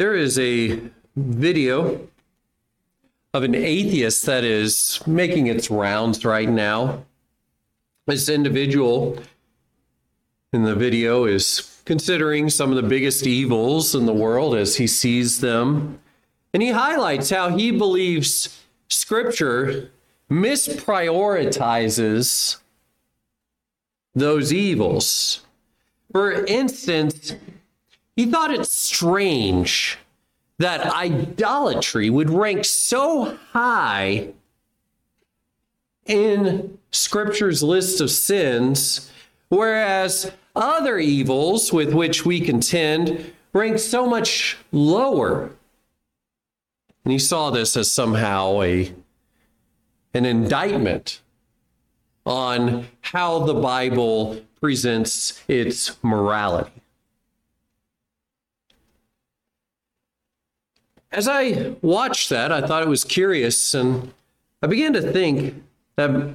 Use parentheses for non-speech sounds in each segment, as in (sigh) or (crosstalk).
There is a video of an atheist that is making its rounds right now. This individual in the video is considering some of the biggest evils in the world as he sees them. And he highlights how he believes scripture misprioritizes those evils. For instance, he thought it strange that idolatry would rank so high in Scripture's list of sins, whereas other evils with which we contend rank so much lower. And he saw this as somehow a, an indictment on how the Bible presents its morality. As I watched that, I thought it was curious, and I began to think that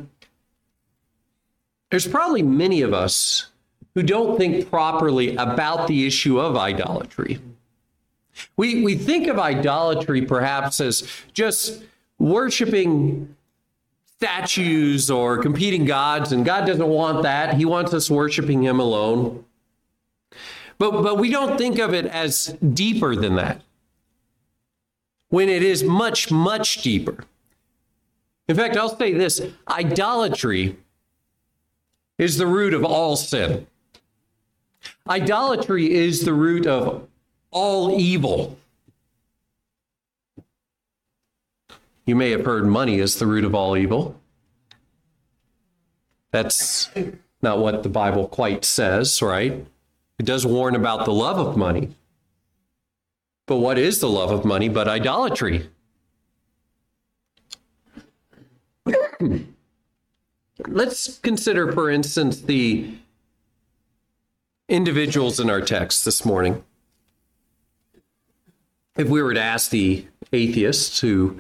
there's probably many of us who don't think properly about the issue of idolatry. We, we think of idolatry perhaps as just worshiping statues or competing gods, and God doesn't want that. He wants us worshiping Him alone. But, but we don't think of it as deeper than that when it is much, much deeper. In fact, I'll say this idolatry is the root of all sin. Idolatry is the root of all evil. You may have heard money is the root of all evil. That's not what the Bible quite says, right? It does warn about the love of money. But what is the love of money but idolatry? (clears throat) Let's consider, for instance, the individuals in our text this morning. If we were to ask the atheists to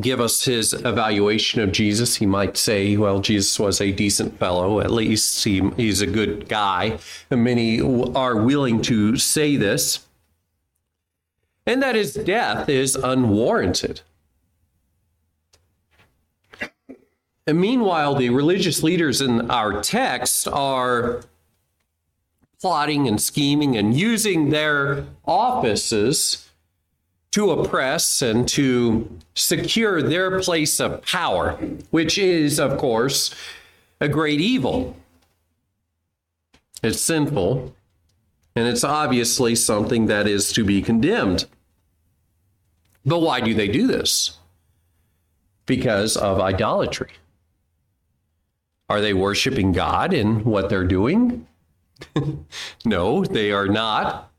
give us his evaluation of Jesus, he might say, well, Jesus was a decent fellow. At least he, he's a good guy. And many are willing to say this and that his death is unwarranted. And meanwhile, the religious leaders in our text are plotting and scheming and using their offices to oppress and to secure their place of power, which is, of course, a great evil. It's sinful, and it's obviously something that is to be condemned. But why do they do this? Because of idolatry. Are they worshiping God in what they're doing? (laughs) no, they are not.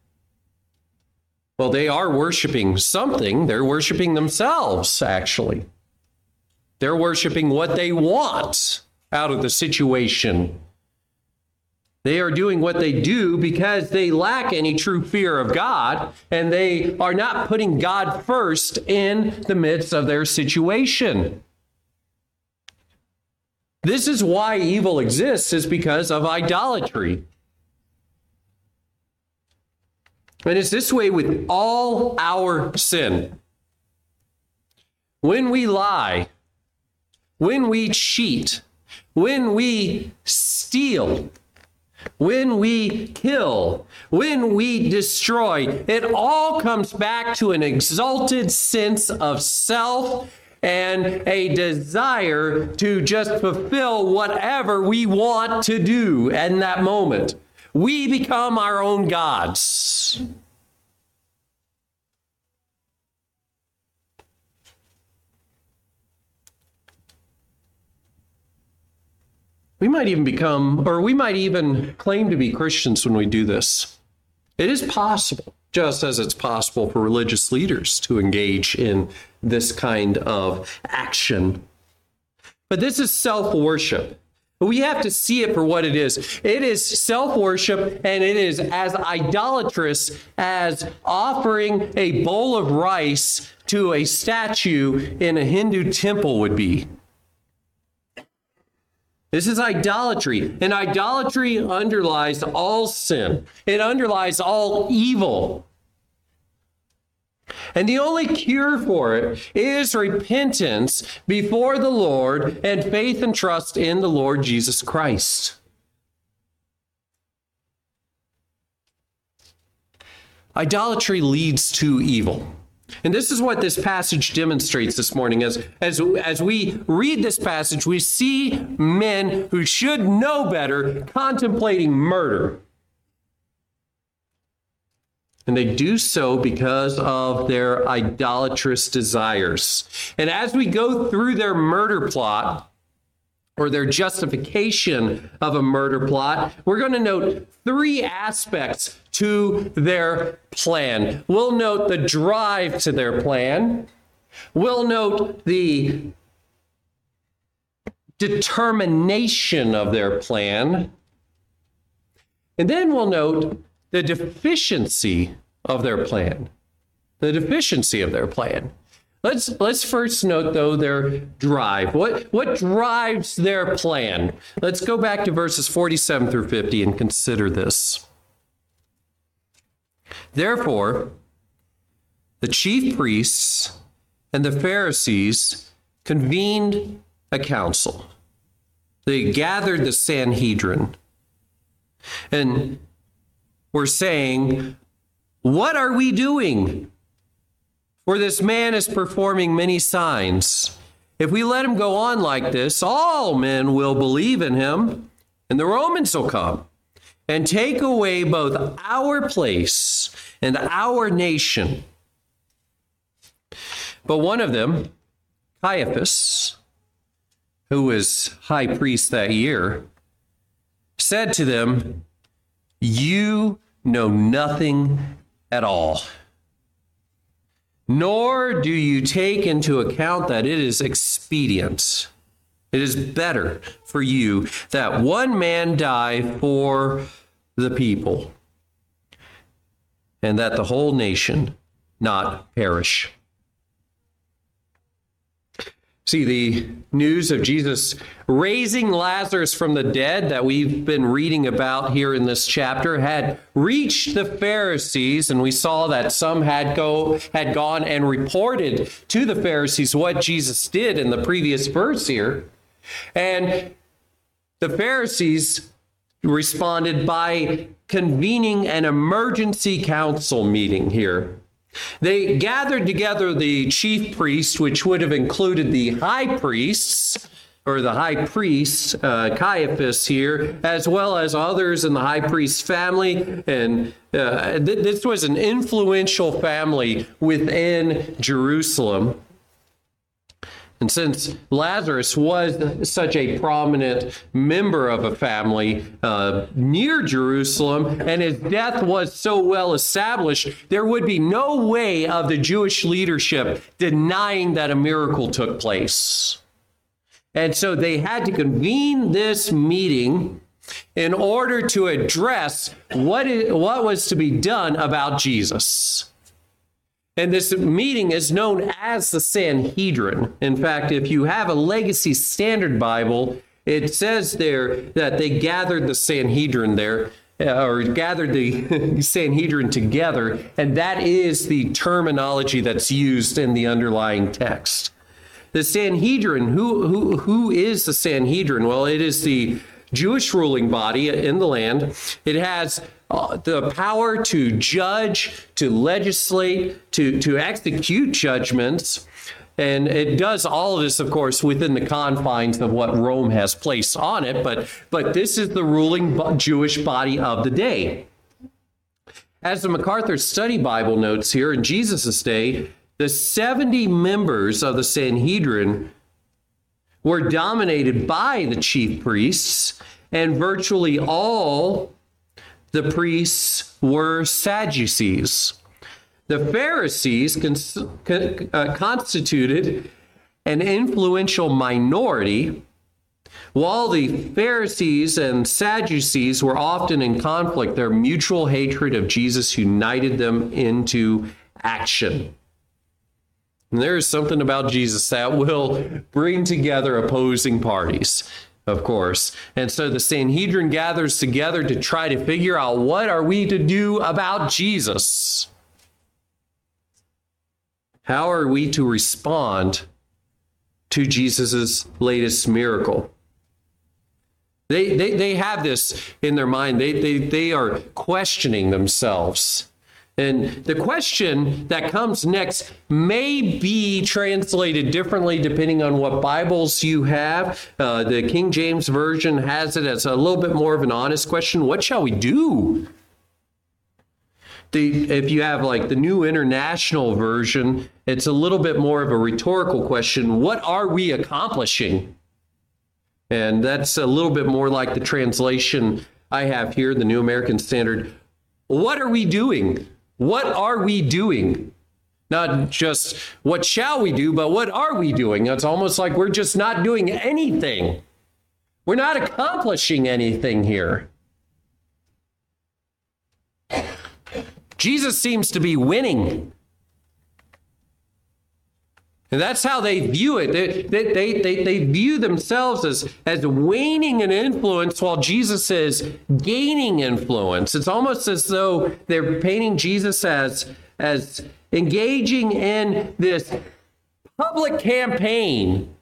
Well, they are worshiping something. They're worshiping themselves, actually. They're worshiping what they want out of the situation they are doing what they do because they lack any true fear of God and they are not putting God first in the midst of their situation. This is why evil exists is because of idolatry. And it's this way with all our sin. When we lie, when we cheat, when we steal, when we kill, when we destroy, it all comes back to an exalted sense of self and a desire to just fulfill whatever we want to do in that moment. We become our own gods. We might even become, or we might even claim to be Christians when we do this. It is possible, just as it's possible for religious leaders to engage in this kind of action. But this is self worship. We have to see it for what it is. It is self worship, and it is as idolatrous as offering a bowl of rice to a statue in a Hindu temple would be. This is idolatry, and idolatry underlies all sin. It underlies all evil. And the only cure for it is repentance before the Lord and faith and trust in the Lord Jesus Christ. Idolatry leads to evil. And this is what this passage demonstrates this morning. As, as, as we read this passage, we see men who should know better contemplating murder. And they do so because of their idolatrous desires. And as we go through their murder plot, or their justification of a murder plot, we're going to note three aspects to their plan. We'll note the drive to their plan. We'll note the determination of their plan. And then we'll note the deficiency of their plan. The deficiency of their plan. Let's let's first note though their drive. What what drives their plan? Let's go back to verses 47 through 50 and consider this. Therefore, the chief priests and the Pharisees convened a council. They gathered the Sanhedrin and were saying, What are we doing? For this man is performing many signs. If we let him go on like this, all men will believe in him, and the Romans will come and take away both our place and our nation. But one of them, Caiaphas, who was high priest that year, said to them, You know nothing at all nor do you take into account that it is expedient. It is better for you that one man die for the people and that the whole nation not perish. See, the news of Jesus raising Lazarus from the dead that we've been reading about here in this chapter had reached the Pharisees, and we saw that some had go had gone and reported to the Pharisees what Jesus did in the previous verse here. And the Pharisees responded by convening an emergency council meeting here they gathered together the chief priests, which would have included the high priests, or the high priest, uh, Caiaphas here, as well as others in the high priest's family. And uh, th- this was an influential family within Jerusalem. And since Lazarus was such a prominent member of a family uh, near Jerusalem and his death was so well established, there would be no way of the Jewish leadership denying that a miracle took place. And so they had to convene this meeting in order to address what, is, what was to be done about Jesus. And this meeting is known as the Sanhedrin. In fact, if you have a Legacy Standard Bible, it says there that they gathered the Sanhedrin there, uh, or gathered the (laughs) Sanhedrin together, and that is the terminology that's used in the underlying text. The Sanhedrin, who, who, who is the Sanhedrin? Well, it is the Jewish ruling body in the land. It has uh, the power to judge, to legislate, to, to execute judgments. And it does all of this, of course, within the confines of what Rome has placed on it. But, but this is the ruling Jewish body of the day. As the MacArthur Study Bible notes here, in Jesus' day, the 70 members of the Sanhedrin were dominated by the chief priests, and virtually all the priests were Sadducees. The Pharisees cons- uh, constituted an influential minority, while the Pharisees and Sadducees were often in conflict. Their mutual hatred of Jesus united them into action. And there is something about Jesus that will bring together opposing parties of course. And so the Sanhedrin gathers together to try to figure out what are we to do about Jesus. How are we to respond to Jesus' latest miracle? They, they, they have this in their mind. They, they, they are questioning themselves. And the question that comes next may be translated differently depending on what Bibles you have. Uh, the King James Version has it as a little bit more of an honest question What shall we do? The, if you have like the New International Version, it's a little bit more of a rhetorical question What are we accomplishing? And that's a little bit more like the translation I have here, the New American Standard. What are we doing? What are we doing? Not just what shall we do, but what are we doing? It's almost like we're just not doing anything. We're not accomplishing anything here. Jesus seems to be winning. And that's how they view it. They, they, they, they, view themselves as, as waning in influence while Jesus is gaining influence. It's almost as though they're painting Jesus as, as engaging in this public campaign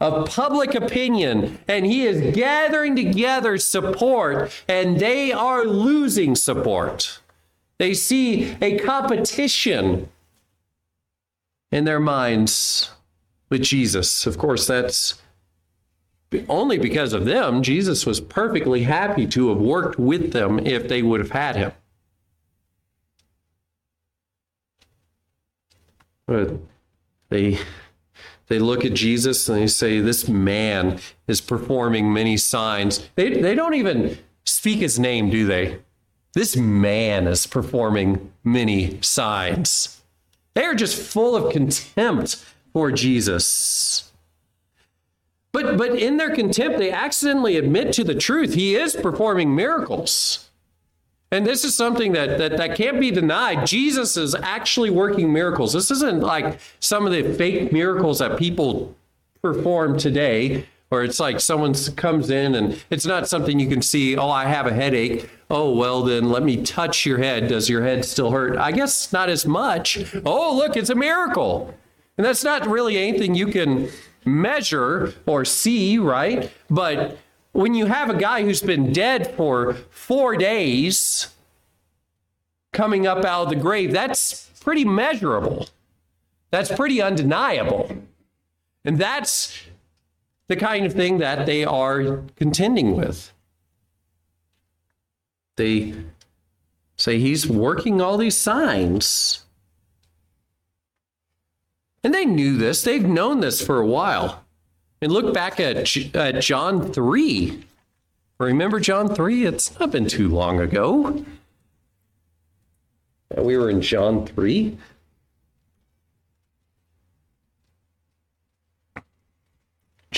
of public opinion, and he is gathering together support, and they are losing support. They see a competition in their minds with Jesus. Of course, that's only because of them. Jesus was perfectly happy to have worked with them if they would have had him. But they they look at Jesus and they say, This man is performing many signs. They, they don't even speak his name, do they? This man is performing many signs. They are just full of contempt for Jesus. But, but in their contempt, they accidentally admit to the truth. He is performing miracles. And this is something that, that, that can't be denied. Jesus is actually working miracles. This isn't like some of the fake miracles that people perform today or it's like someone comes in and it's not something you can see oh i have a headache. Oh well then let me touch your head. Does your head still hurt? I guess not as much. Oh look it's a miracle. And that's not really anything you can measure or see right? But when you have a guy who's been dead for four days coming up out of the grave that's pretty measurable. That's pretty undeniable. And that's the kind of thing that they are contending with. They say he's working all these signs. And they knew this, they've known this for a while. And look back at, at John 3. Remember John 3? It's not been too long ago. We were in John 3.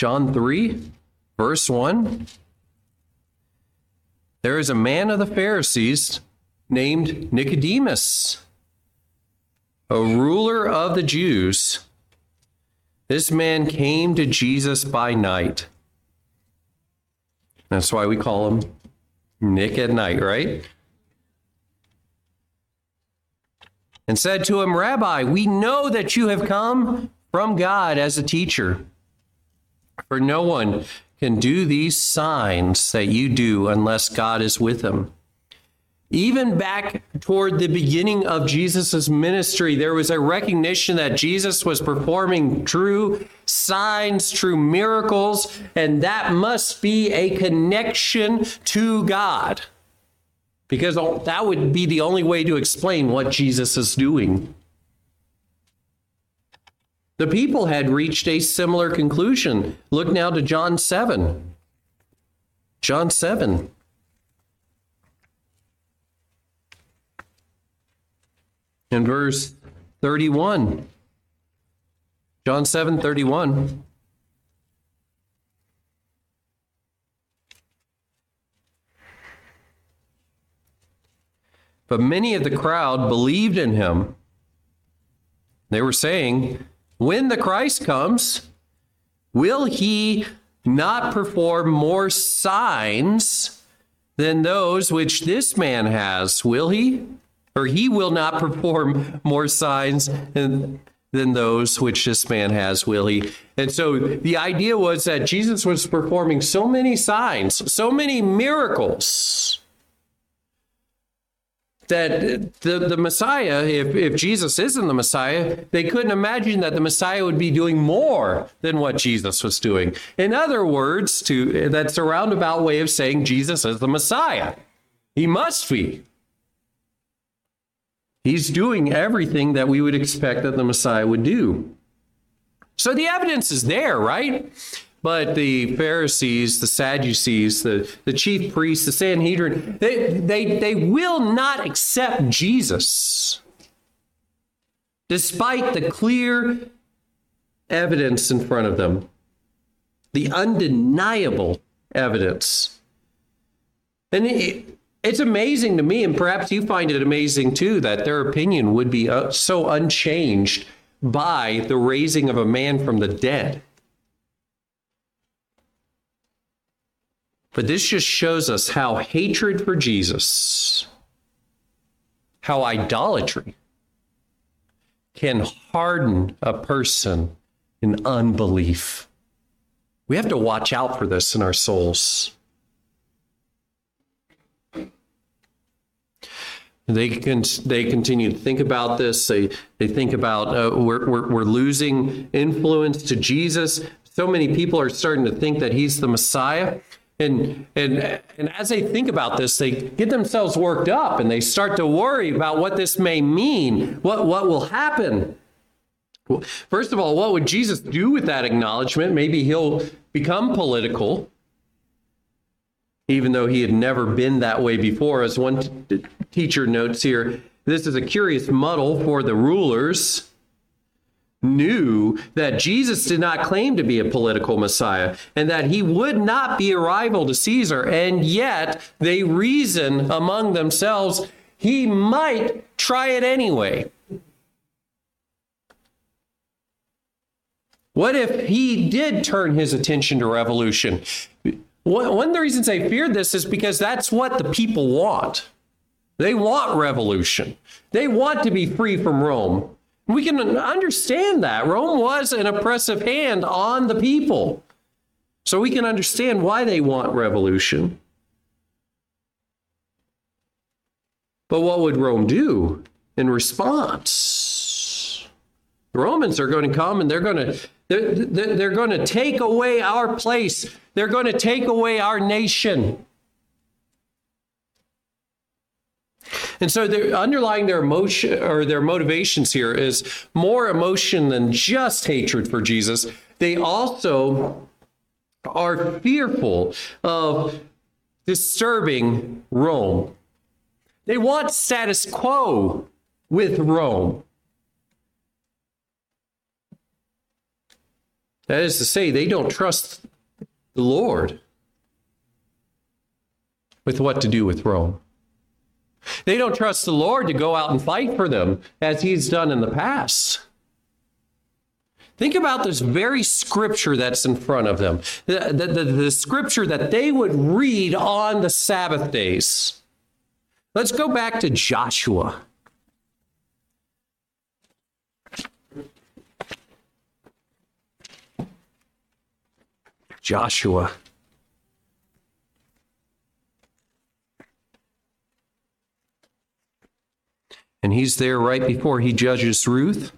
John 3, verse 1. There is a man of the Pharisees named Nicodemus, a ruler of the Jews. This man came to Jesus by night. That's why we call him Nick at night, right? And said to him, Rabbi, we know that you have come from God as a teacher. For no one can do these signs that you do unless God is with him. Even back toward the beginning of Jesus' ministry, there was a recognition that Jesus was performing true signs, true miracles, and that must be a connection to God. Because that would be the only way to explain what Jesus is doing. The people had reached a similar conclusion. Look now to John 7. John 7. In verse 31. John 7 31. But many of the crowd believed in him. They were saying, when the Christ comes, will he not perform more signs than those which this man has? Will he? Or he will not perform more signs than, than those which this man has, will he? And so the idea was that Jesus was performing so many signs, so many miracles, that the, the Messiah, if, if Jesus isn't the Messiah, they couldn't imagine that the Messiah would be doing more than what Jesus was doing. In other words, to that's a roundabout way of saying Jesus is the Messiah. He must be. He's doing everything that we would expect that the Messiah would do. So the evidence is there, right? But the Pharisees, the Sadducees, the, the chief priests, the Sanhedrin, they, they, they will not accept Jesus despite the clear evidence in front of them, the undeniable evidence. And it, it's amazing to me, and perhaps you find it amazing too, that their opinion would be uh, so unchanged by the raising of a man from the dead. But this just shows us how hatred for Jesus, how idolatry can harden a person in unbelief. We have to watch out for this in our souls. They can they continue to think about this. They they think about uh, we're, we're we're losing influence to Jesus. So many people are starting to think that he's the Messiah. And, and, and as they think about this, they get themselves worked up and they start to worry about what this may mean, what, what will happen. First of all, what would Jesus do with that acknowledgement? Maybe he'll become political even though he had never been that way before. As one t- teacher notes here, this is a curious muddle for the rulers knew that Jesus did not claim to be a political Messiah and that he would not be a rival to Caesar. And yet they reason among themselves, he might try it anyway. What if he did turn his attention to revolution? One of the reasons they feared this is because that's what the people want. They want revolution. They want to be free from Rome. We can understand that. Rome was an oppressive hand on the people. So we can understand why they want revolution. But what would Rome do in response? The Romans are going to come and they're going to they're, they're going to take away our place. They're going to take away our nation. And so they're underlying their emotion or their motivations here is more emotion than just hatred for Jesus. They also are fearful of disturbing Rome. They want status quo with Rome. That is to say, they don't trust the Lord with what to do with Rome. They don't trust the Lord to go out and fight for them as he's done in the past. Think about this very scripture that's in front of them, the, the, the, the, scripture that they would read on the Sabbath days. Let's go back to Joshua. Joshua. And he's there right before he judges Ruth.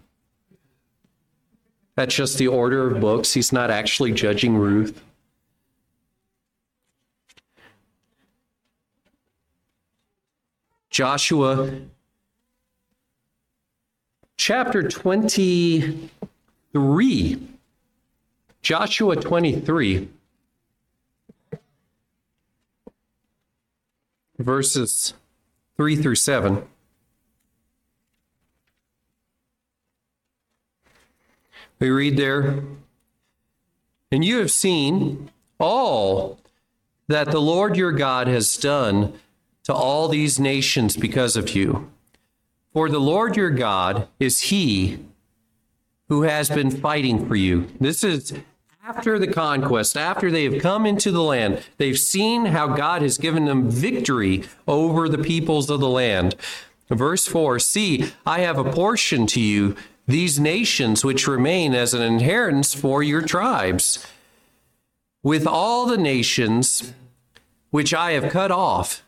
That's just the order of books. He's not actually judging Ruth. Joshua chapter 23 Joshua 23, verses 3 through 7. We read there, and you have seen all that the Lord your God has done to all these nations because of you. For the Lord your God is he who has been fighting for you. This is after the conquest, after they have come into the land, they've seen how God has given them victory over the peoples of the land. Verse 4 See, I have apportioned to you these nations which remain as an inheritance for your tribes, with all the nations which I have cut off,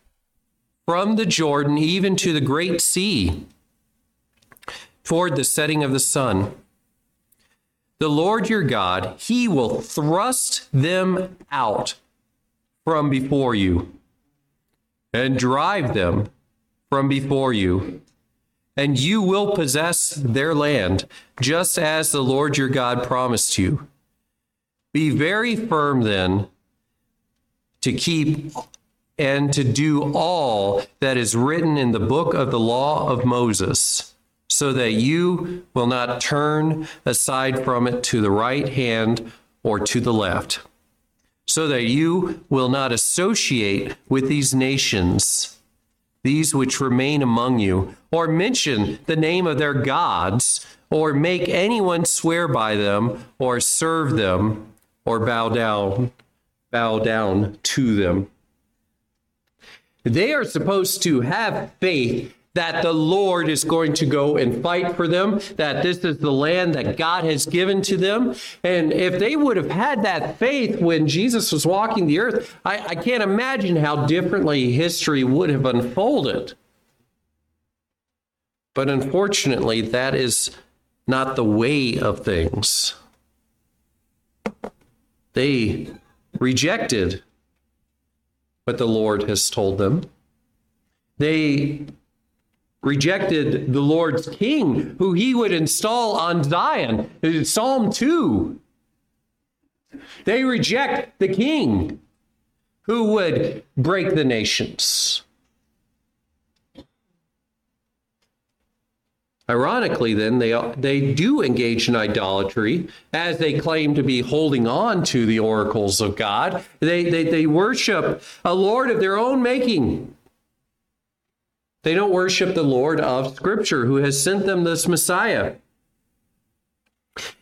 from the Jordan even to the great sea, toward the setting of the sun. The Lord your God, he will thrust them out from before you and drive them from before you. And you will possess their land, just as the Lord your God promised you. Be very firm then to keep and to do all that is written in the book of the law of Moses, so that you will not turn aside from it to the right hand or to the left so that you will not associate with these nations, these which remain among you, or mention the name of their gods, or make anyone swear by them, or serve them, or bow down, bow down to them. They are supposed to have faith that the Lord is going to go and fight for them, that this is the land that God has given to them. And if they would have had that faith when Jesus was walking the earth, I, I can't imagine how differently history would have unfolded. But unfortunately, that is not the way of things. They rejected what the Lord has told them. They rejected the Lord's king, who he would install on Zion. Psalm 2. They reject the king who would break the nations. Ironically, then, they, they do engage in idolatry as they claim to be holding on to the oracles of God. They, they, they worship a Lord of their own making. They don't worship the Lord of Scripture who has sent them this Messiah.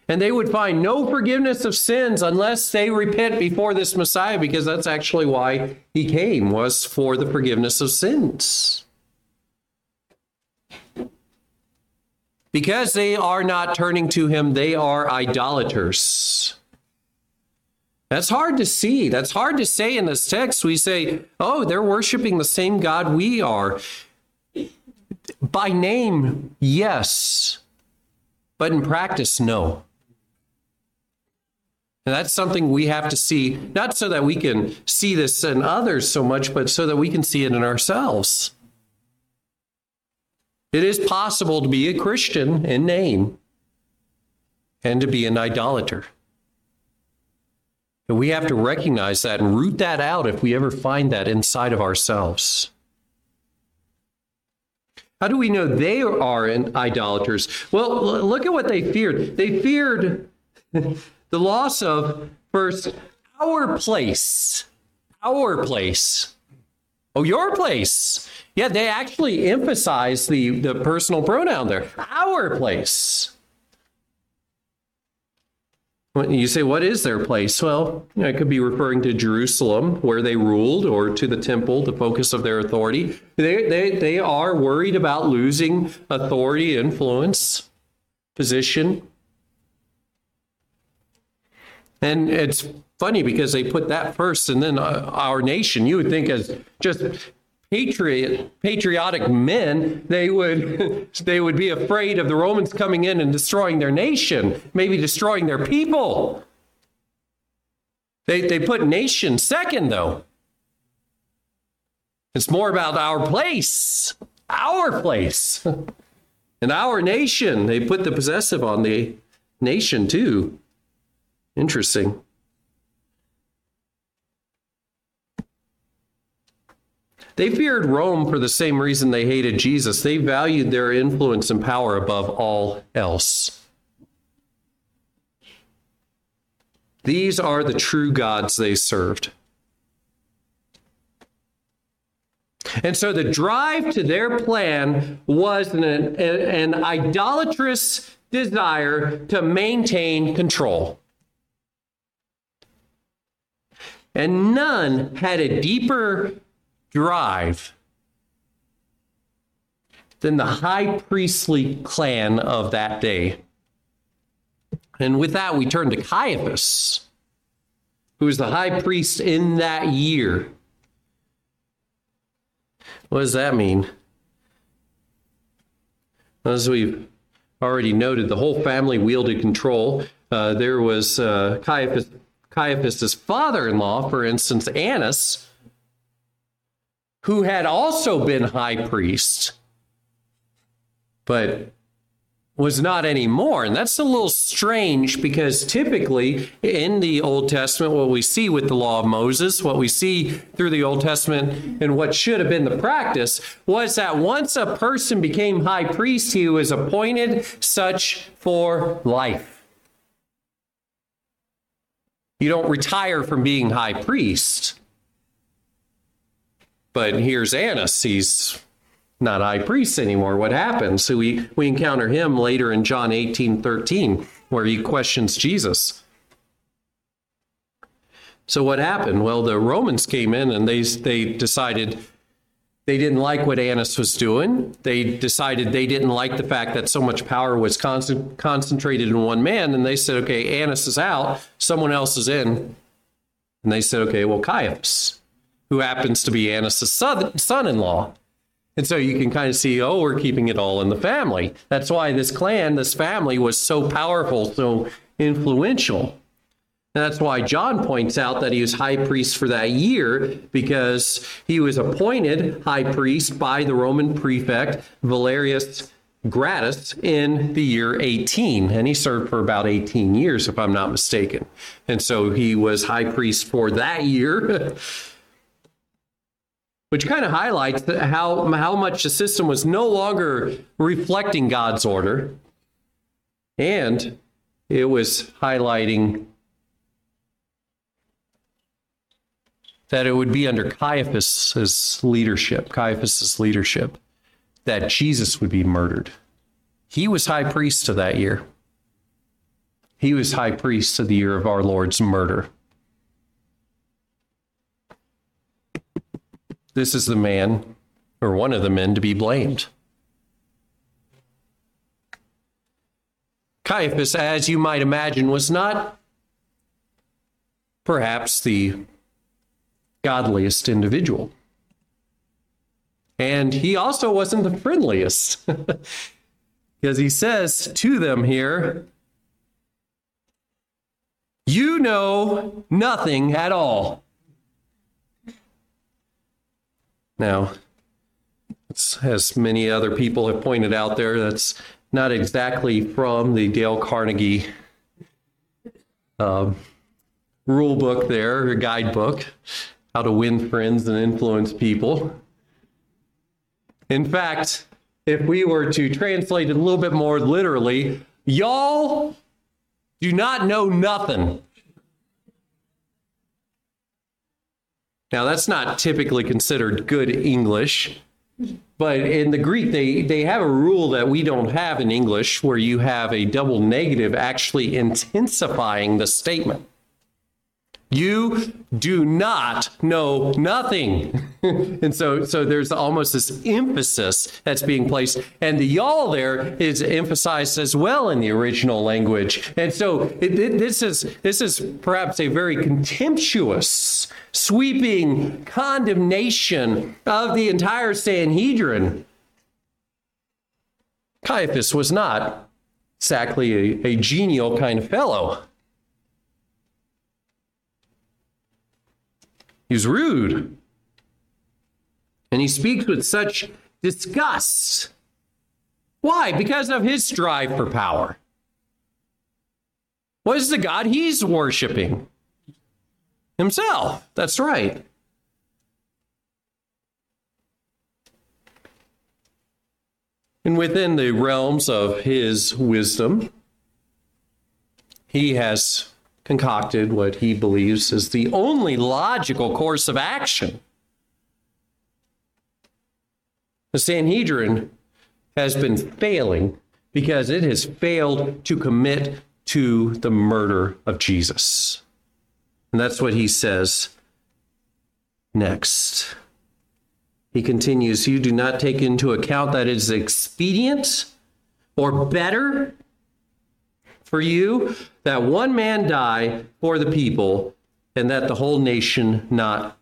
And they would find no forgiveness of sins unless they repent before this Messiah, because that's actually why he came, was for the forgiveness of sins. Because they are not turning to him, they are idolaters. That's hard to see. That's hard to say in this text. We say, oh, they're worshiping the same God we are. By name, yes, but in practice, no. And that's something we have to see, not so that we can see this in others so much, but so that we can see it in ourselves. It is possible to be a Christian in name and to be an idolater. And we have to recognize that and root that out if we ever find that inside of ourselves. How do we know they are idolaters? Well, look at what they feared. They feared (laughs) the loss of first our place. Our place. Oh, your place. Yeah, they actually emphasize the, the personal pronoun there. Our place. You say, what is their place? Well, you know, it could be referring to Jerusalem, where they ruled, or to the temple, the focus of their authority. They, they, they are worried about losing authority, influence, position. And it's funny because they put that first, and then uh, our nation, you would think as just patriot, patriotic men, they would, (laughs) they would be afraid of the Romans coming in and destroying their nation, maybe destroying their people. They, they put nation second, though. It's more about our place, our place, (laughs) and our nation. They put the possessive on the nation, too. Interesting. They feared Rome for the same reason they hated Jesus. They valued their influence and power above all else. These are the true gods they served. And so the drive to their plan was an, an, idolatrous desire to maintain control. And none had a deeper drive than the high priestly clan of that day. And with that, we turn to Caiaphas, who was the high priest in that year. What does that mean? As we've already noted, the whole family wielded control. Uh, there was uh, Caiaphas, Caiaphas's father-in-law, for instance, Annas, who had also been high priest, but was not anymore. And that's a little strange because typically in the Old Testament, what we see with the law of Moses, what we see through the Old Testament, and what should have been the practice was that once a person became high priest, he was appointed such for life. You don't retire from being high priest. But here's Annas. He's not high priest anymore. What happens? So we, we encounter him later in John 18 13, where he questions Jesus. So what happened? Well, the Romans came in and they, they decided they didn't like what Annas was doing. They decided they didn't like the fact that so much power was con- concentrated in one man. And they said, okay, Annas is out, someone else is in. And they said, okay, well, Caiaphas, who happens to be Annas' son in law. And so you can kind of see, oh, we're keeping it all in the family. That's why this clan, this family was so powerful, so influential. And that's why John points out that he was high priest for that year because he was appointed high priest by the Roman prefect Valerius Gratus in the year 18. And he served for about 18 years, if I'm not mistaken. And so he was high priest for that year. (laughs) which kind of highlights how, how much the system was no longer reflecting God's order. And it was highlighting that it would be under Caiaphas's leadership, Caiaphas's leadership, that Jesus would be murdered. He was high priest of that year. He was high priest of the year of our Lord's murder. This is the man or one of the men to be blamed. Caiaphas, as you might imagine, was not perhaps the godliest individual. And he also wasn't the friendliest. (laughs) because he says to them here, You know nothing at all. Now, as many other people have pointed out there, that's not exactly from the Dale Carnegie uh, rule book there, or guidebook, how to win friends and influence people. In fact, if we were to translate it a little bit more literally, y'all do not know nothing. Now, that's not typically considered good English, but in the Greek, they, they have a rule that we don't have in English where you have a double negative actually intensifying the statement. You do not know nothing. (laughs) and so, so there's almost this emphasis that's being placed. And the y'all there is emphasized as well in the original language. And so it, it, this, is, this is perhaps a very contemptuous, sweeping condemnation of the entire Sanhedrin. Caiaphas was not exactly a, a genial kind of fellow. He's rude. And he speaks with such disgust. Why? Because of his strive for power. What is the God he's worshiping? Himself. That's right. And within the realms of his wisdom, he has concocted what he believes is the only logical course of action. The Sanhedrin has been failing because it has failed to commit to the murder of Jesus. And that's what he says next. He continues, You do not take into account that it is expedient or better for you that one man die for the people and that the whole nation not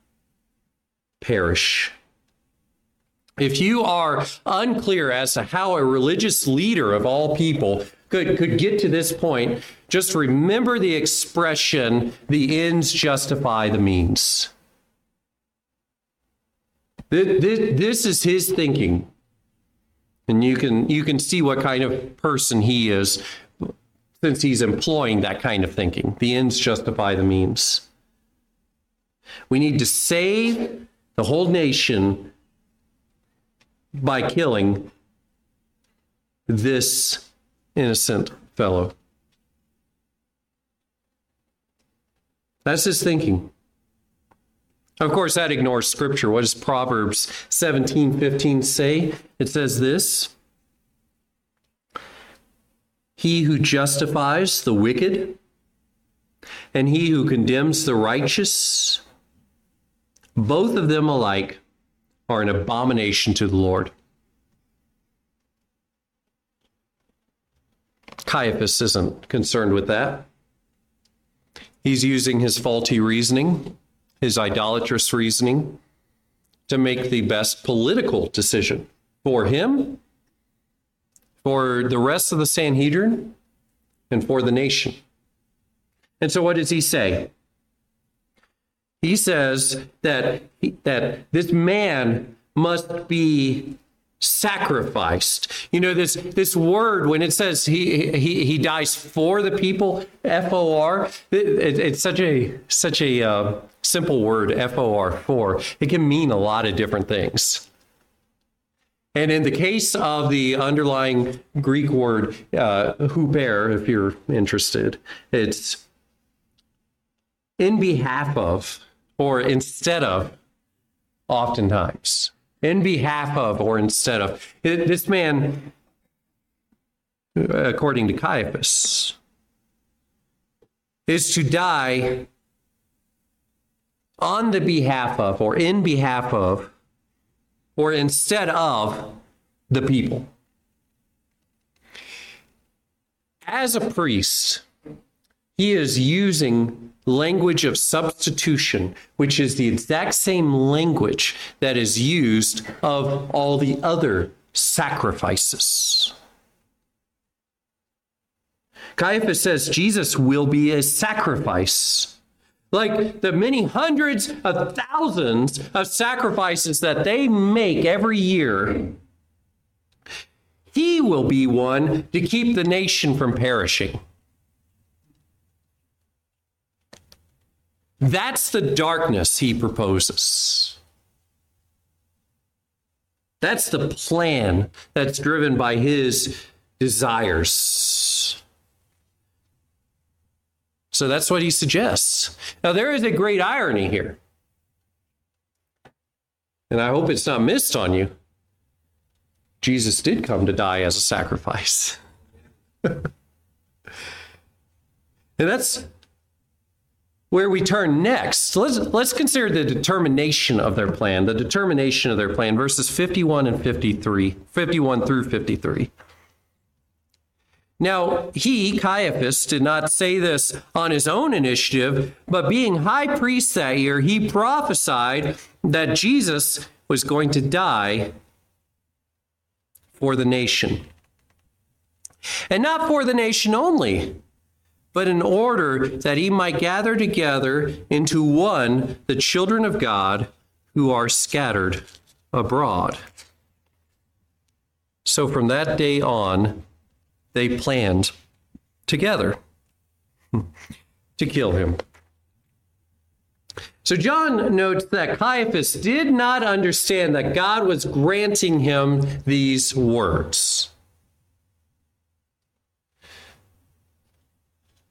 perish. If you are unclear as to how a religious leader of all people could, could get to this point, just remember the expression, the ends justify the means. This, is his thinking. And you can you can see what kind of person he is since he's employing that kind of thinking. The ends justify the means. We need to save the whole nation by killing this innocent fellow. That's his thinking. Of course, that ignores scripture. What does Proverbs 17 15 say? It says this He who justifies the wicked and he who condemns the righteous, both of them alike are an abomination to the Lord. Caiaphas isn't concerned with that. He's using his faulty reasoning, his idolatrous reasoning, to make the best political decision for him, for the rest of the Sanhedrin, and for the nation. And so, what does he say? He says that, that this man must be sacrificed. You know this this word when it says he he he dies for the people, F O R. It, it's such a such a uh, simple word, F O R for. It can mean a lot of different things. And in the case of the underlying Greek word uh, huper, if you're interested, it's in behalf of or instead of, oftentimes in behalf of or instead of. This man, according to Caiaphas, is to die on the behalf of or in behalf of or instead of the people. As a priest, he is using language of substitution, which is the exact same language that is used of all the other sacrifices. Caiaphas says Jesus will be a sacrifice. Like the many hundreds of thousands of sacrifices that they make every year, he will be one to keep the nation from perishing. That's the darkness he proposes. That's the plan that's driven by his desires. So that's what he suggests. Now, there is a great irony here. And I hope it's not missed on you. Jesus did come to die as a sacrifice. (laughs) and that's where we turn next. Let's, let's consider the determination of their plan, the determination of their plan, verses 51 and 53, 51 through 53. Now, he, Caiaphas, did not say this on his own initiative, but being high priest that year, he prophesied that Jesus was going to die for the nation. And not for the nation only, but in order that he might gather together into one the children of God who are scattered abroad. So from that day on, they planned together (laughs) to kill him. So John notes that Caiaphas did not understand that God was granting him these words.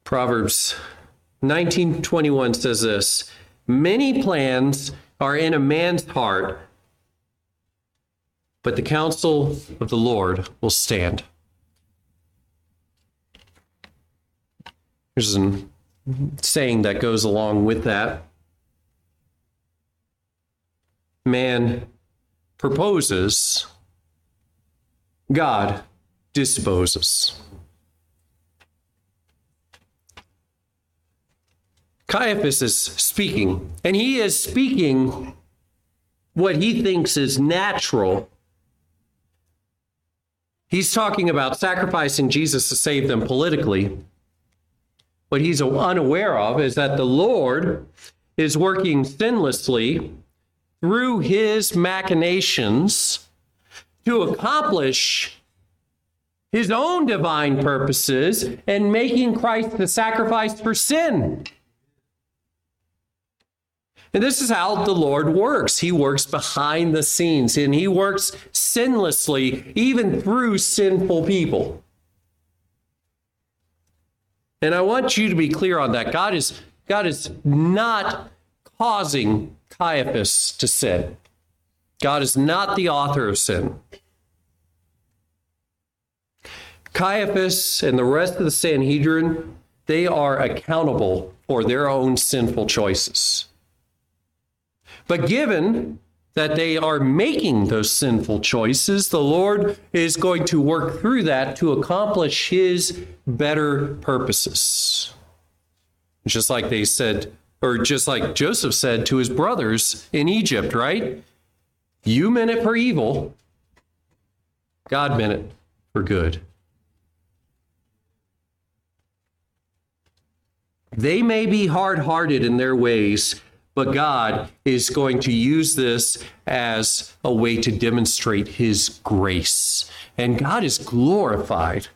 Proverbs 19:21 says this, many plans are in a man's heart, but the counsel of the Lord will stand. There's a saying that goes along with that. Man proposes, God disposes. Caiaphas is speaking, and he is speaking what he thinks is natural. He's talking about sacrificing Jesus to save them politically. What he's unaware of is that the Lord is working sinlessly through his machinations to accomplish his own divine purposes and making Christ the sacrifice for sin. And this is how the Lord works. He works behind the scenes and he works sinlessly, even through sinful people. And I want you to be clear on that. God is, God is not causing Caiaphas to sin. God is not the author of sin. Caiaphas and the rest of the Sanhedrin, they are accountable for their own sinful choices. But given that they are making those sinful choices, the Lord is going to work through that to accomplish his better purposes. Just like they said, or just like Joseph said to his brothers in Egypt, right? You meant it for evil, God meant it for good. They may be hard hearted in their ways, but God is going to use this as a way to demonstrate his grace. And God is glorified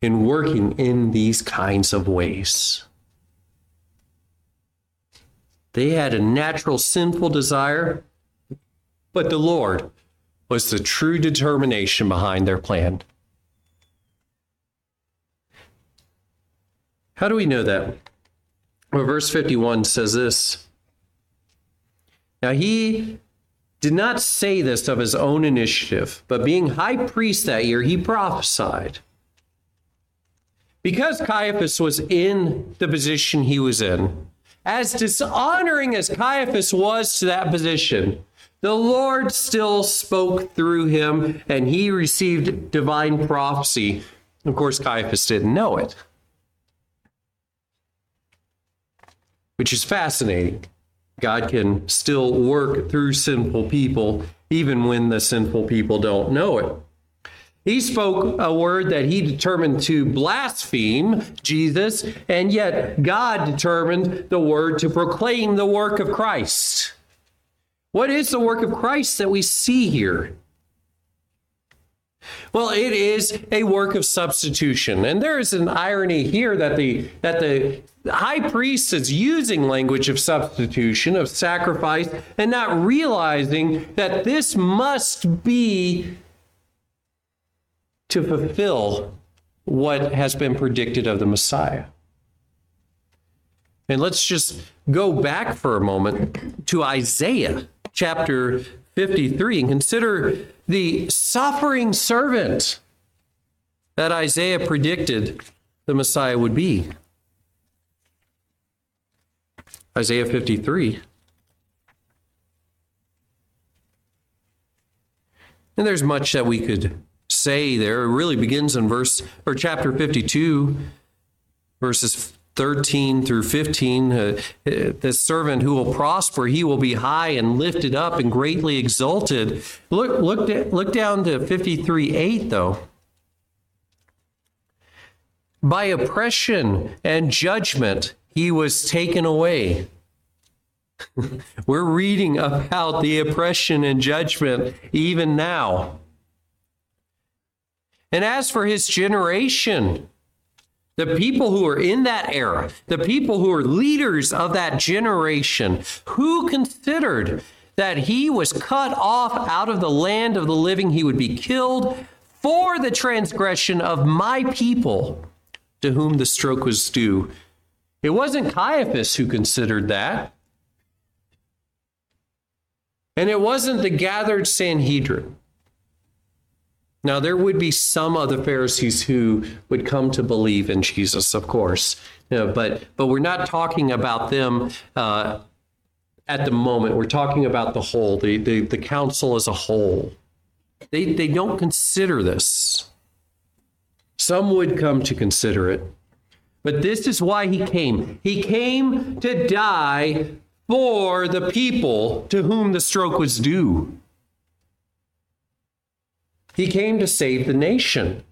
in working in these kinds of ways. They had a natural sinful desire, but the Lord was the true determination behind their plan. How do we know that? Well, verse 51 says this Now he did not say this of his own initiative, but being high priest that year, he prophesied. Because Caiaphas was in the position he was in, as dishonoring as Caiaphas was to that position, the Lord still spoke through him and he received divine prophecy. Of course, Caiaphas didn't know it. Which is fascinating. God can still work through sinful people, even when the sinful people don't know it. He spoke a word that he determined to blaspheme Jesus, and yet God determined the word to proclaim the work of Christ. What is the work of Christ that we see here? Well, it is a work of substitution. And there is an irony here that the that the high priest is using language of substitution, of sacrifice, and not realizing that this must be to fulfill what has been predicted of the Messiah. And let's just go back for a moment to Isaiah chapter 53 and consider the suffering servant that Isaiah predicted the Messiah would be. Isaiah 53. And there's much that we could say there. It really begins in verse or chapter 52, verses 13 through 15 uh, the servant who will prosper he will be high and lifted up and greatly exalted look look look down to 53 8 though by oppression and judgment he was taken away we're reading about the oppression and judgment even now and as for his generation the people who are in that era, the people who are leaders of that generation, who considered that he was cut off out of the land of the living, he would be killed for the transgression of my people to whom the stroke was due. It wasn't Caiaphas who considered that. And it wasn't the gathered Sanhedrin. Now, there would be some of the Pharisees who would come to believe in Jesus, of course, you know, but but we're not talking about them uh, at the moment. We're talking about the whole, the, the, the council as a whole. They, they don't consider this. Some would come to consider it. But this is why he came. He came to die for the people to whom the stroke was due. He came to save the nation.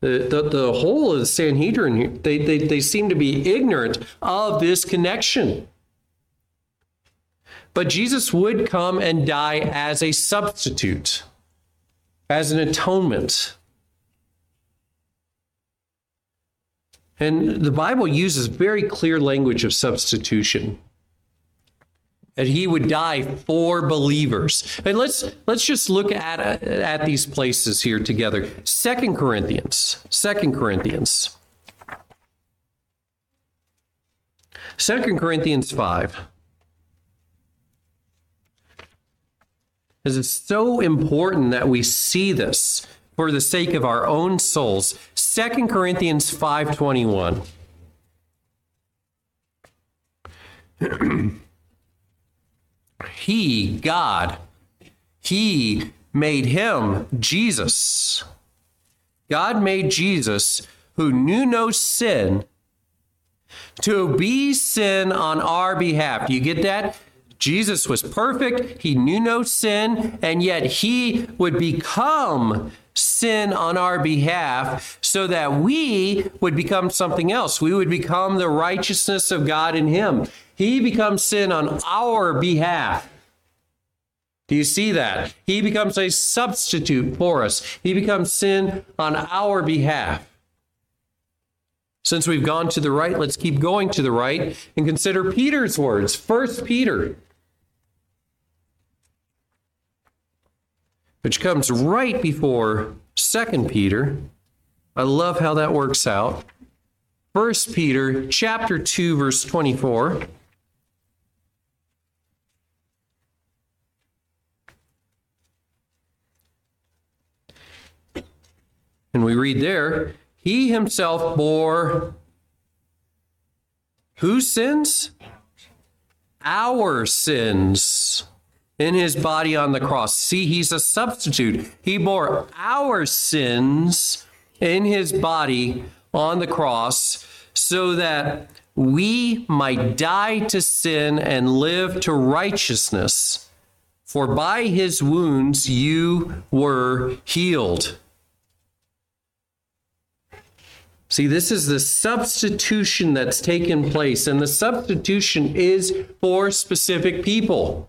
The, the, the whole of the Sanhedrin, they, they, they seem to be ignorant of this connection. But Jesus would come and die as a substitute, as an atonement. And the Bible uses very clear language of substitution that he would die for believers. And let's let's just look at at these places here together. Second Corinthians. Second Corinthians. Second Corinthians 5. Because it's so important that we see this for the sake of our own souls. Second Corinthians 5:21. (clears throat) He, God, He made him, Jesus. God made Jesus, who knew no sin, to be sin on our behalf. You get that? Jesus was perfect, he knew no sin, and yet he would become sin on our behalf so that we would become something else. We would become the righteousness of God in him. He becomes sin on our behalf. Do you see that? He becomes a substitute for us. He becomes sin on our behalf. Since we've gone to the right, let's keep going to the right and consider Peter's words. First Peter, which comes right before Second Peter. I love how that works out. First Peter chapter 2 verse 24. And we read there, he himself bore whose sins? Our sins in his body on the cross. See, he's a substitute. He bore our sins in his body on the cross so that we might die to sin and live to righteousness. For by his wounds you were healed. See, this is the substitution that's taken place, and the substitution is for specific people.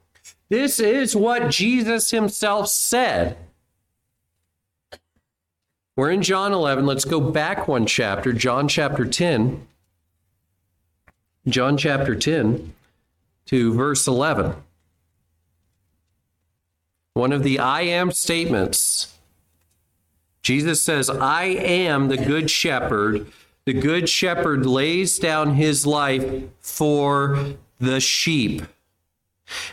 This is what Jesus himself said. We're in John 11. Let's go back one chapter, John chapter 10. John chapter 10 to verse 11. One of the I am statements Jesus says, I am the good shepherd. The good shepherd lays down his life for the sheep.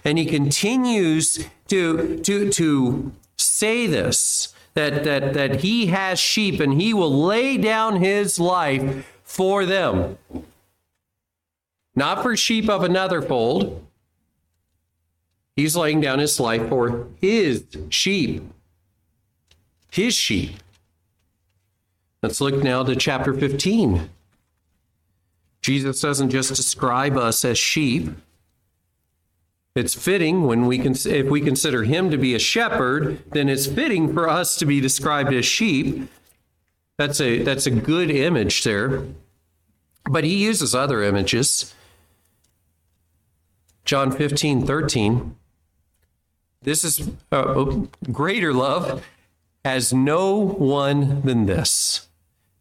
And he continues to, to, to say this that, that, that he has sheep and he will lay down his life for them. Not for sheep of another fold. He's laying down his life for his sheep his sheep. Let's look now to chapter 15. Jesus doesn't just describe us as sheep. It's fitting when we can, if we consider him to be a shepherd, then it's fitting for us to be described as sheep. That's a that's a good image there. But he uses other images. John 15, 13. This is uh, greater love has no one than this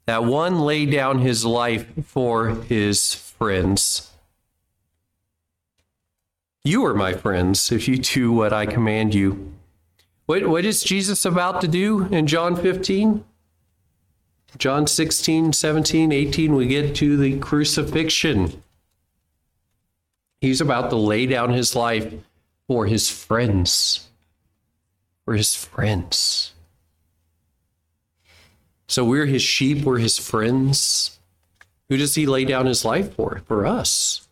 that one laid down his life for his friends. You are my friends if you do what I command you. What, what is Jesus about to do in John 15? John 16, 17, 18, we get to the crucifixion. He's about to lay down his life for his friends. For his friends. So we're his sheep, we're his friends. Who does he lay down his life for? For us.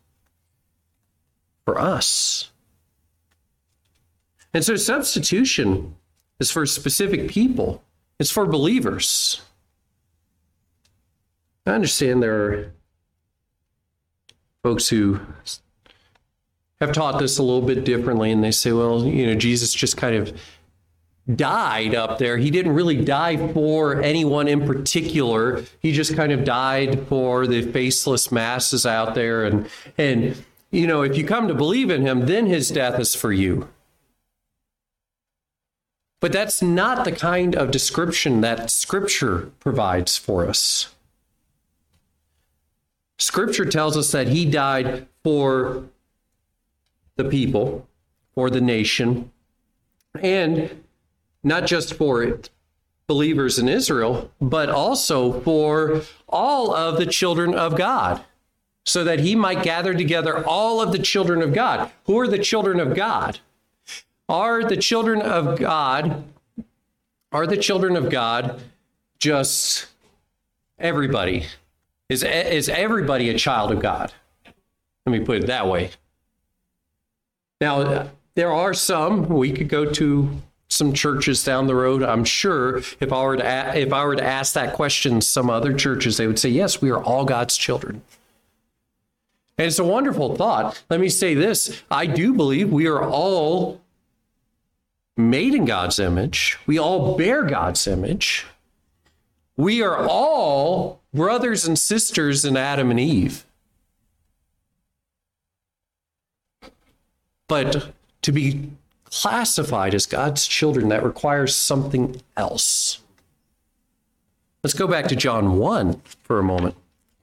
For us. And so substitution is for specific people, it's for believers. I understand there are folks who have taught this a little bit differently, and they say, well, you know, Jesus just kind of died up there. He didn't really die for anyone in particular. He just kind of died for the faceless masses out there. And, and, you know, if you come to believe in him, then his death is for you. But that's not the kind of description that Scripture provides for us. Scripture tells us that he died for the people, for the nation, and not just for believers in Israel, but also for all of the children of God, so that he might gather together all of the children of God. Who are the children of God? Are the children of God, are the children of God just everybody? Is, is everybody a child of God? Let me put it that way. Now, there are some, we could go to some churches down the road. I'm sure if I were to if I were to ask that question, some other churches they would say, "Yes, we are all God's children." And it's a wonderful thought. Let me say this: I do believe we are all made in God's image. We all bear God's image. We are all brothers and sisters in Adam and Eve. But to be classified as God's children, that requires something else. Let's go back to John 1 for a moment.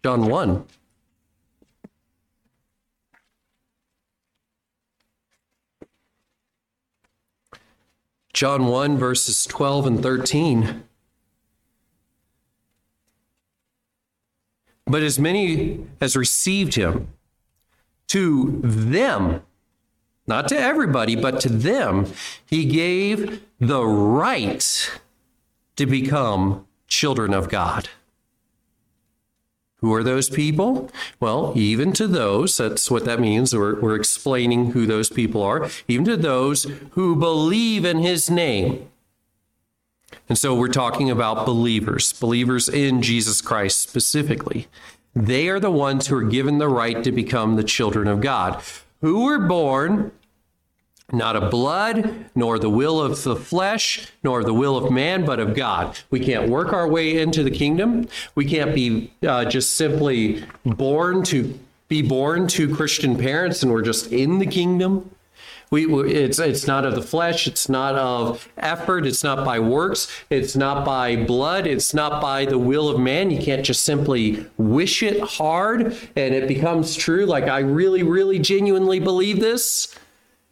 John 1. John 1, verses 12 and 13. But as many as received him, to them not to everybody, but to them, he gave the right to become children of God. Who are those people? Well, even to those, that's what that means. We're, we're explaining who those people are, even to those who believe in his name. And so we're talking about believers, believers in Jesus Christ specifically. They are the ones who are given the right to become the children of God, who were born not of blood, nor the will of the flesh, nor the will of man, but of God. We can't work our way into the kingdom. We can't be uh, just simply born to be born to Christian parents and we're just in the kingdom. We, it's it's not of the flesh. It's not of effort. It's not by works. It's not by blood. It's not by the will of man. You can't just simply wish it hard and it becomes true. Like I really, really, genuinely believe this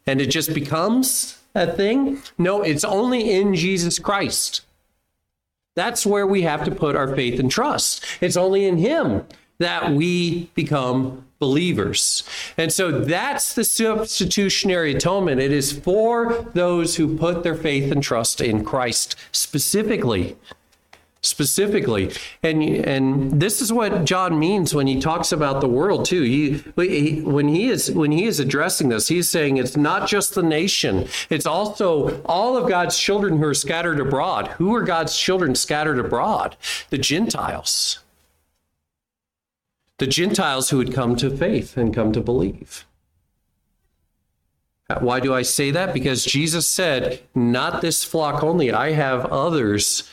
and it just becomes a thing. No, it's only in Jesus Christ. That's where we have to put our faith and trust. It's only in Him that we become believers. And so that's the substitutionary atonement. It is for those who put their faith and trust in Christ specifically specifically. And and this is what john means when he talks about the world too. He, he, when he is when he is addressing this he's saying it's not just the nation. It's also all of god's children who are scattered abroad. Who are god's children scattered abroad? The gentiles. The gentiles who had come to faith and come to believe. Why do i say that? Because jesus said not this flock only. I have others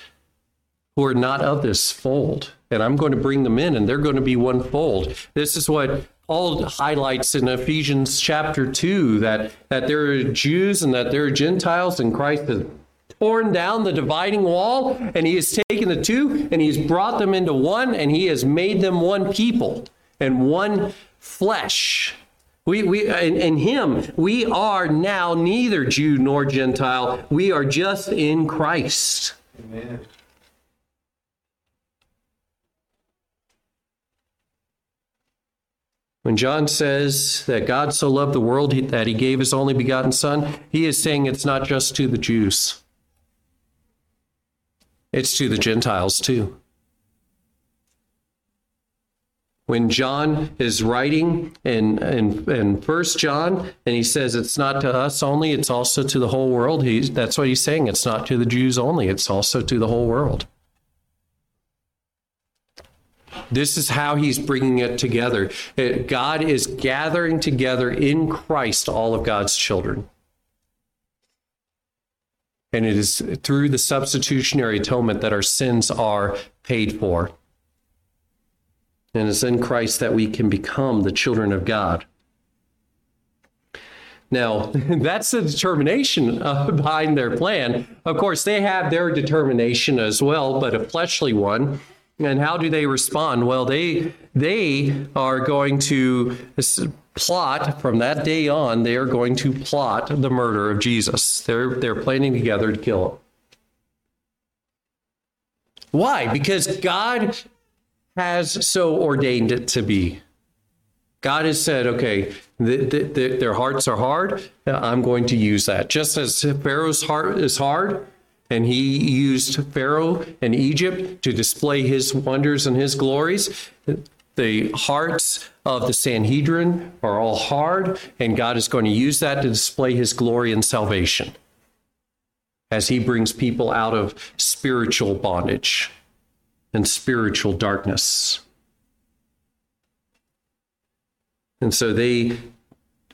who are not of this fold. And I'm going to bring them in, and they're going to be one fold. This is what Paul highlights in Ephesians chapter 2 that, that there are Jews and that there are Gentiles, and Christ has torn down the dividing wall, and he has taken the two and he's brought them into one, and he has made them one people and one flesh. We, we in, in him, we are now neither Jew nor Gentile. We are just in Christ. Amen. When John says that God so loved the world that he gave his only begotten Son, he is saying it's not just to the Jews, it's to the Gentiles too. when John is writing in, in, in 1 John, and he says it's not to us only, it's also to the whole world. He's, that's what he's saying. It's not to the Jews only, it's also to the whole world. This is how he's bringing it together. It, God is gathering together in Christ all of God's children. And it is through the substitutionary atonement that our sins are paid for. And it's in Christ that we can become the children of God. Now, (laughs) that's the determination uh, (laughs) behind their plan. Of course, they have their determination as well, but a fleshly one. And how do they respond? Well, they they are going to plot from that day on. They are going to plot the murder of Jesus. They're they're planning together to kill him. Why? Because God has so ordained it to be. God has said, okay, the, the, the, their hearts are hard. I'm going to use that. Just as Pharaoh's heart is hard, and he used Pharaoh and Egypt to display his wonders and his glories. The hearts of the Sanhedrin are all hard, and God is going to use that to display his glory and salvation as he brings people out of spiritual bondage and spiritual darkness. And so they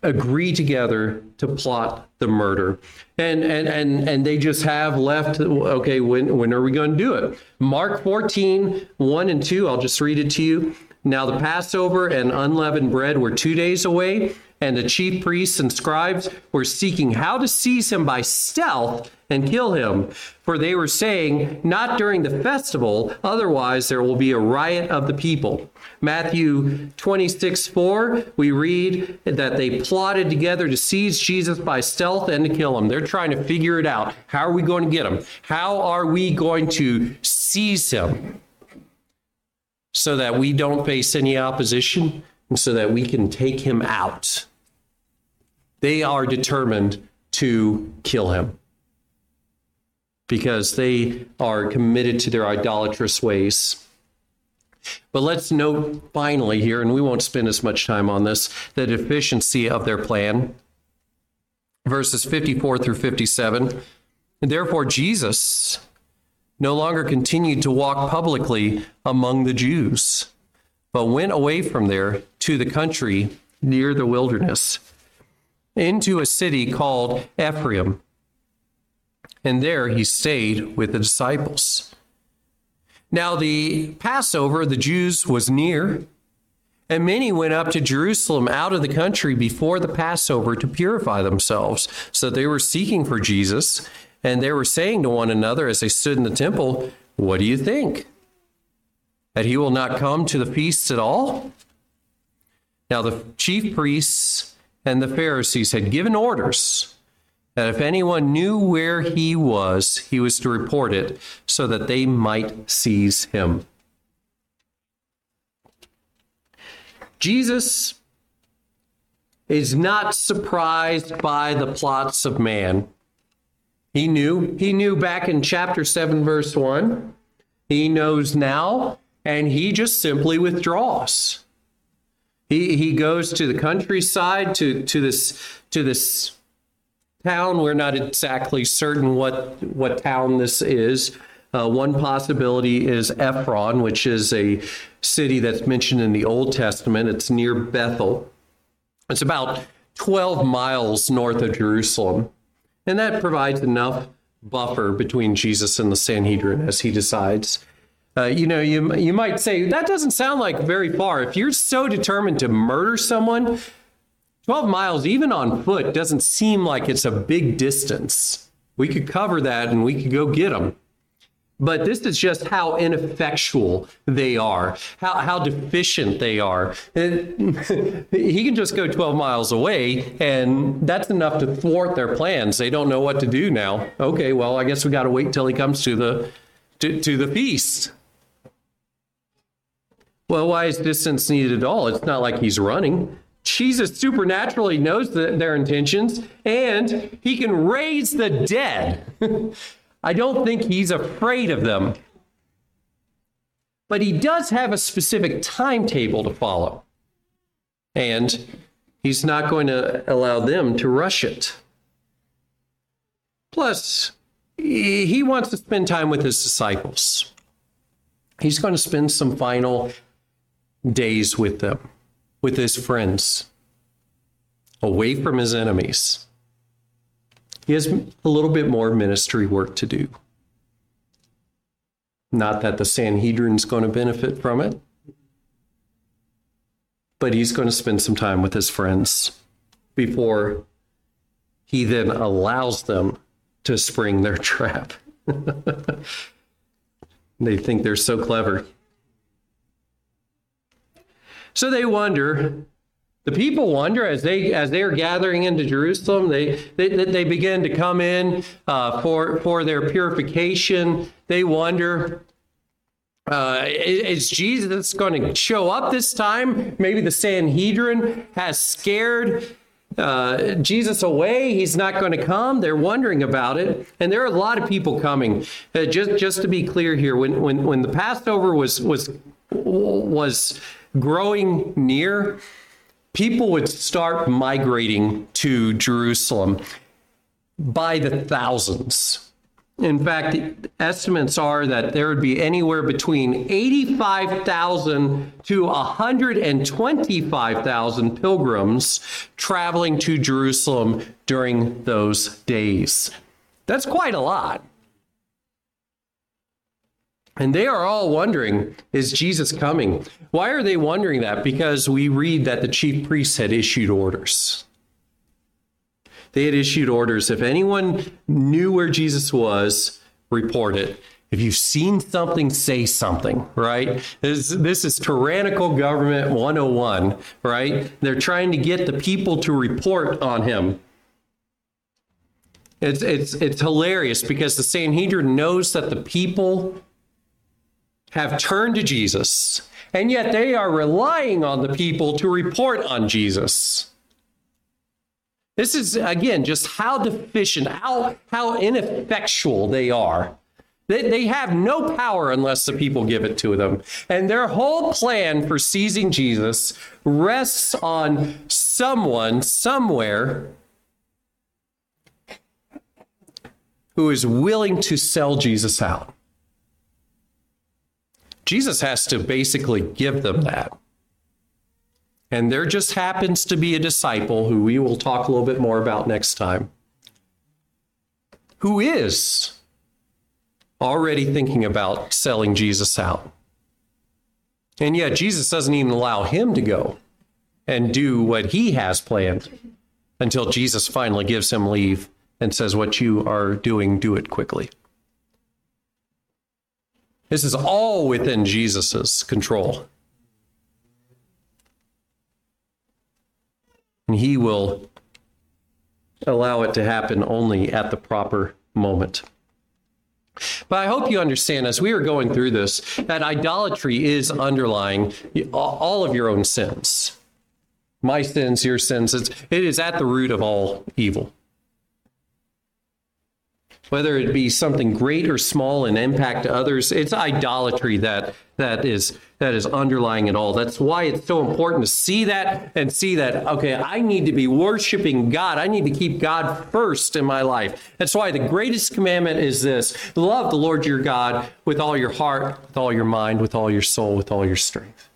agree together to plot the murder. And and and and they just have left okay, when when are we going to do it? Mark 14, 1 and 2, I'll just read it to you. Now the Passover and unleavened bread were two days away, and the chief priests and scribes were seeking how to seize him by stealth and kill him. For they were saying, Not during the festival, otherwise there will be a riot of the people. Matthew 26, 4, we read that they plotted together to seize Jesus by stealth and to kill him. They're trying to figure it out. How are we going to get him? How are we going to seize him so that we don't face any opposition and so that we can take him out? They are determined to kill him because they are committed to their idolatrous ways. But let's note finally here, and we won't spend as much time on this, the deficiency of their plan. Verses 54 through 57. And Therefore, Jesus no longer continued to walk publicly among the Jews, but went away from there to the country near the wilderness into a city called Ephraim. And there he stayed with the disciples. Now, the Passover, the Jews, was near, and many went up to Jerusalem out of the country before the Passover to purify themselves. So they were seeking for Jesus, and they were saying to one another as they stood in the temple, What do you think? That he will not come to the feasts at all? Now, the chief priests and the Pharisees had given orders that if anyone knew where he was, he was to report it so that they might seize him. Jesus is not surprised by the plots of man. He knew, he knew back in chapter 7, verse 1. He knows now, and he just simply withdraws. He he goes to the countryside to to this to this town. We're not exactly certain what what town this is. Uh, one possibility is Ephron, which is a city that's mentioned in the Old Testament. It's near Bethel. It's about 12 miles north of Jerusalem. And that provides enough buffer between Jesus and the Sanhedrin as he decides uh, you know, you you might say that doesn't sound like very far. If you're so determined to murder someone, 12 miles, even on foot, doesn't seem like it's a big distance. We could cover that and we could go get them. But this is just how ineffectual they are, how, how deficient they are. (laughs) he can just go 12 miles away, and that's enough to thwart their plans. They don't know what to do now. Okay, well, I guess we got to wait till he comes to the to, to the feast. Well, why is distance needed at all? It's not like he's running. Jesus supernaturally knows the, their intentions and he can raise the dead. (laughs) I don't think he's afraid of them. but he does have a specific timetable to follow. And he's not going to allow them to rush it. Plus, he wants to spend time with his disciples. He's going to spend some final days with them, with his friends, away from his enemies. He has a little bit more ministry work to do. Not that the Sanhedrin's going to benefit from it, but he's going to spend some time with his friends before he then allows them to spring their (laughs) trap. they think they're so clever. So they wonder. The people wonder as they as they are gathering into Jerusalem. They they, they begin to come in uh, for for their purification. They wonder. Uh, is Jesus going to show up this time? Maybe the Sanhedrin has scared uh, Jesus away. He's not going to come. They're wondering about it, and there are a lot of people coming. Uh, just just to be clear here, when when when the Passover was was was growing near, people would start migrating to Jerusalem by the thousands. In fact, estimates are that there would be anywhere between 85,000 to 125,000 pilgrims traveling to Jerusalem during those days. That's quite a lot. And they are all wondering, is Jesus coming? Why are they wondering that? Because we read that the chief priests had issued orders they had issued orders if anyone knew where Jesus was, report it. If you've seen something, say something, right? This, this is tyrannical government 101, right? They're trying to get the people to report on him. It's, it's, it's hilarious because the Sanhedrin knows that the people have turned to Jesus, and yet they are relying on the people to report on Jesus. This is, again, just how deficient, how, how ineffectual they are. They, they have no power unless the people give it to them. And their whole plan for seizing Jesus rests on someone, somewhere, who is willing to sell Jesus out. Jesus has to basically give them that. And there just happens to be a disciple who we will talk a little bit more about next time, who is already thinking about selling Jesus out. And yet, Jesus doesn't even allow him to go and do what he has planned until Jesus finally gives him leave and says, What you are doing, do it quickly. This is all within Jesus' control. and he will allow it to happen only at the proper moment. But I hope you understand as we are going through this that idolatry is underlying all of your own sins. My sins, your sins, it's, it is at the root of all evil whether it be something great or small and impact to others. It's idolatry that that is that is underlying it all. That's why it's so important to see that and see that okay, I need to be worshiping God. I need to keep God first in my life. That's why the greatest commandment is this: love the Lord your God with all your heart, with all your mind, with all your soul, with all your strength.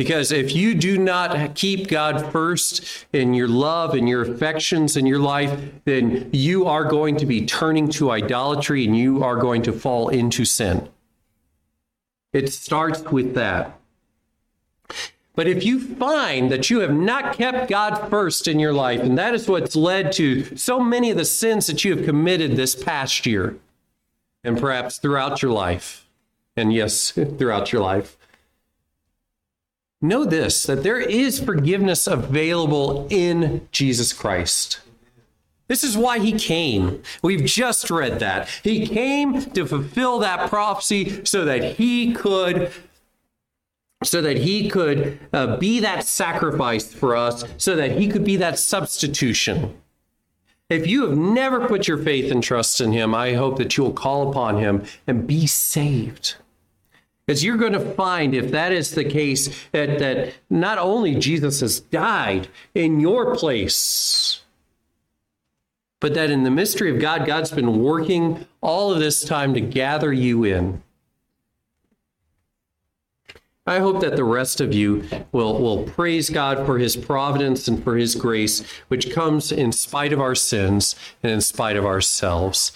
Because if you do not keep God first in your love and your affections in your life, then you are going to be turning to idolatry and you are going to fall into sin. It starts with that. But if you find that you have not kept God first in your life, and that is what's led to so many of the sins that you have committed this past year, and perhaps throughout your life, and yes, (laughs) throughout your life, know this that there is forgiveness available in Jesus Christ. This is why he came. We've just read that. He came to fulfill that prophecy so that he could so that he could uh, be that sacrifice for us, so that he could be that substitution. If you have never put your faith and trust in him, I hope that you will call upon him and be saved. Because you're going to find, if that is the case, that, that not only Jesus has died in your place, but that in the mystery of God, God's been working all of this time to gather you in. I hope that the rest of you will, will praise God for his providence and for his grace, which comes in spite of our sins and in spite of ourselves.